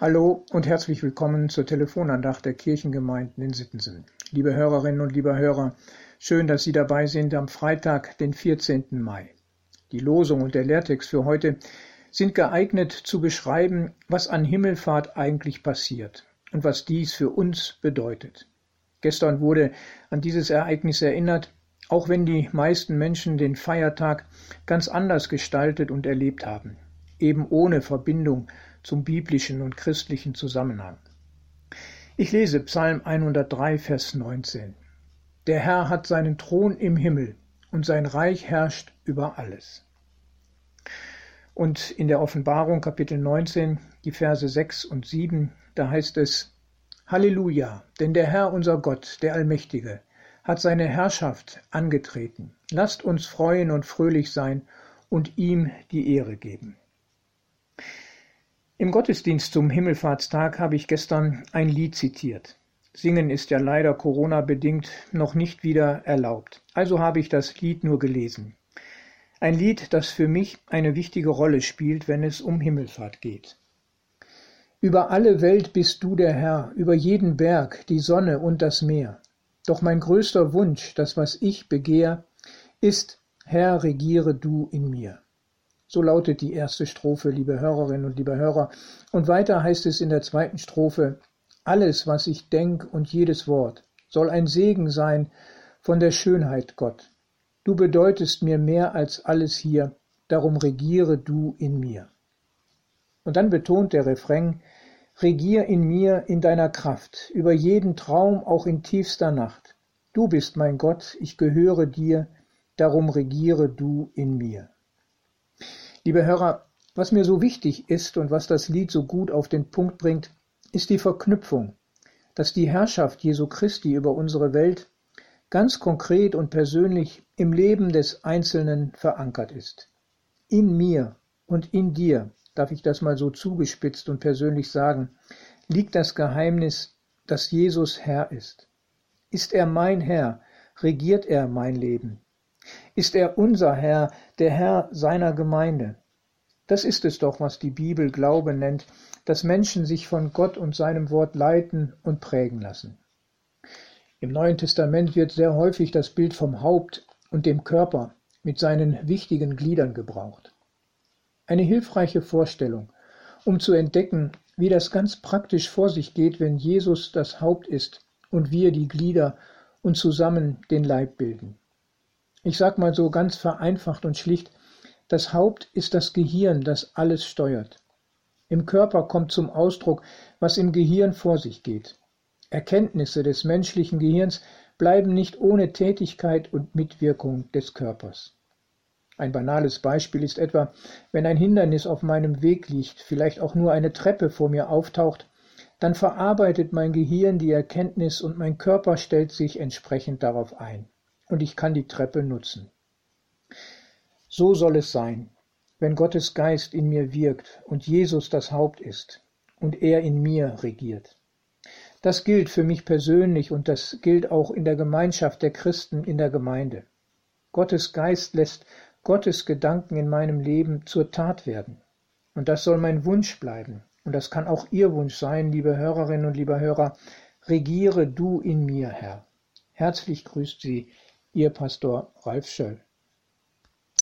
Hallo und herzlich willkommen zur Telefonandacht der Kirchengemeinden in Sittensen. Liebe Hörerinnen und lieber Hörer, schön, dass Sie dabei sind am Freitag, den 14. Mai. Die Losung und der Lehrtext für heute sind geeignet zu beschreiben, was an Himmelfahrt eigentlich passiert und was dies für uns bedeutet. Gestern wurde an dieses Ereignis erinnert, auch wenn die meisten Menschen den Feiertag ganz anders gestaltet und erlebt haben, eben ohne Verbindung zum biblischen und christlichen Zusammenhang. Ich lese Psalm 103, Vers 19. Der Herr hat seinen Thron im Himmel und sein Reich herrscht über alles. Und in der Offenbarung Kapitel 19, die Verse 6 und 7, da heißt es, Halleluja, denn der Herr unser Gott, der Allmächtige, hat seine Herrschaft angetreten. Lasst uns freuen und fröhlich sein und ihm die Ehre geben. Im Gottesdienst zum Himmelfahrtstag habe ich gestern ein Lied zitiert. Singen ist ja leider Corona-bedingt noch nicht wieder erlaubt. Also habe ich das Lied nur gelesen. Ein Lied, das für mich eine wichtige Rolle spielt, wenn es um Himmelfahrt geht. Über alle Welt bist du der Herr, über jeden Berg, die Sonne und das Meer. Doch mein größter Wunsch, das was ich begehr, ist, Herr, regiere du in mir. So lautet die erste Strophe, liebe Hörerinnen und liebe Hörer. Und weiter heißt es in der zweiten Strophe, alles, was ich denk und jedes Wort, soll ein Segen sein von der Schönheit Gott. Du bedeutest mir mehr als alles hier, darum regiere du in mir. Und dann betont der Refrain, regier in mir in deiner Kraft, über jeden Traum auch in tiefster Nacht. Du bist mein Gott, ich gehöre dir, darum regiere du in mir. Liebe Hörer, was mir so wichtig ist und was das Lied so gut auf den Punkt bringt, ist die Verknüpfung, dass die Herrschaft Jesu Christi über unsere Welt ganz konkret und persönlich im Leben des Einzelnen verankert ist. In mir und in dir, darf ich das mal so zugespitzt und persönlich sagen, liegt das Geheimnis, dass Jesus Herr ist. Ist er mein Herr, regiert er mein Leben. Ist er unser Herr, der Herr seiner Gemeinde? Das ist es doch, was die Bibel Glaube nennt, dass Menschen sich von Gott und seinem Wort leiten und prägen lassen. Im Neuen Testament wird sehr häufig das Bild vom Haupt und dem Körper mit seinen wichtigen Gliedern gebraucht. Eine hilfreiche Vorstellung, um zu entdecken, wie das ganz praktisch vor sich geht, wenn Jesus das Haupt ist und wir die Glieder und zusammen den Leib bilden. Ich sag mal so ganz vereinfacht und schlicht, das Haupt ist das Gehirn, das alles steuert. Im Körper kommt zum Ausdruck, was im Gehirn vor sich geht. Erkenntnisse des menschlichen Gehirns bleiben nicht ohne Tätigkeit und Mitwirkung des Körpers. Ein banales Beispiel ist etwa, wenn ein Hindernis auf meinem Weg liegt, vielleicht auch nur eine Treppe vor mir auftaucht, dann verarbeitet mein Gehirn die Erkenntnis und mein Körper stellt sich entsprechend darauf ein und ich kann die Treppe nutzen. So soll es sein, wenn Gottes Geist in mir wirkt und Jesus das Haupt ist und er in mir regiert. Das gilt für mich persönlich und das gilt auch in der Gemeinschaft der Christen in der Gemeinde. Gottes Geist lässt Gottes Gedanken in meinem Leben zur Tat werden. Und das soll mein Wunsch bleiben. Und das kann auch Ihr Wunsch sein, liebe Hörerinnen und lieber Hörer. Regiere du in mir, Herr. Herzlich grüßt Sie Ihr Pastor Ralf Schöll.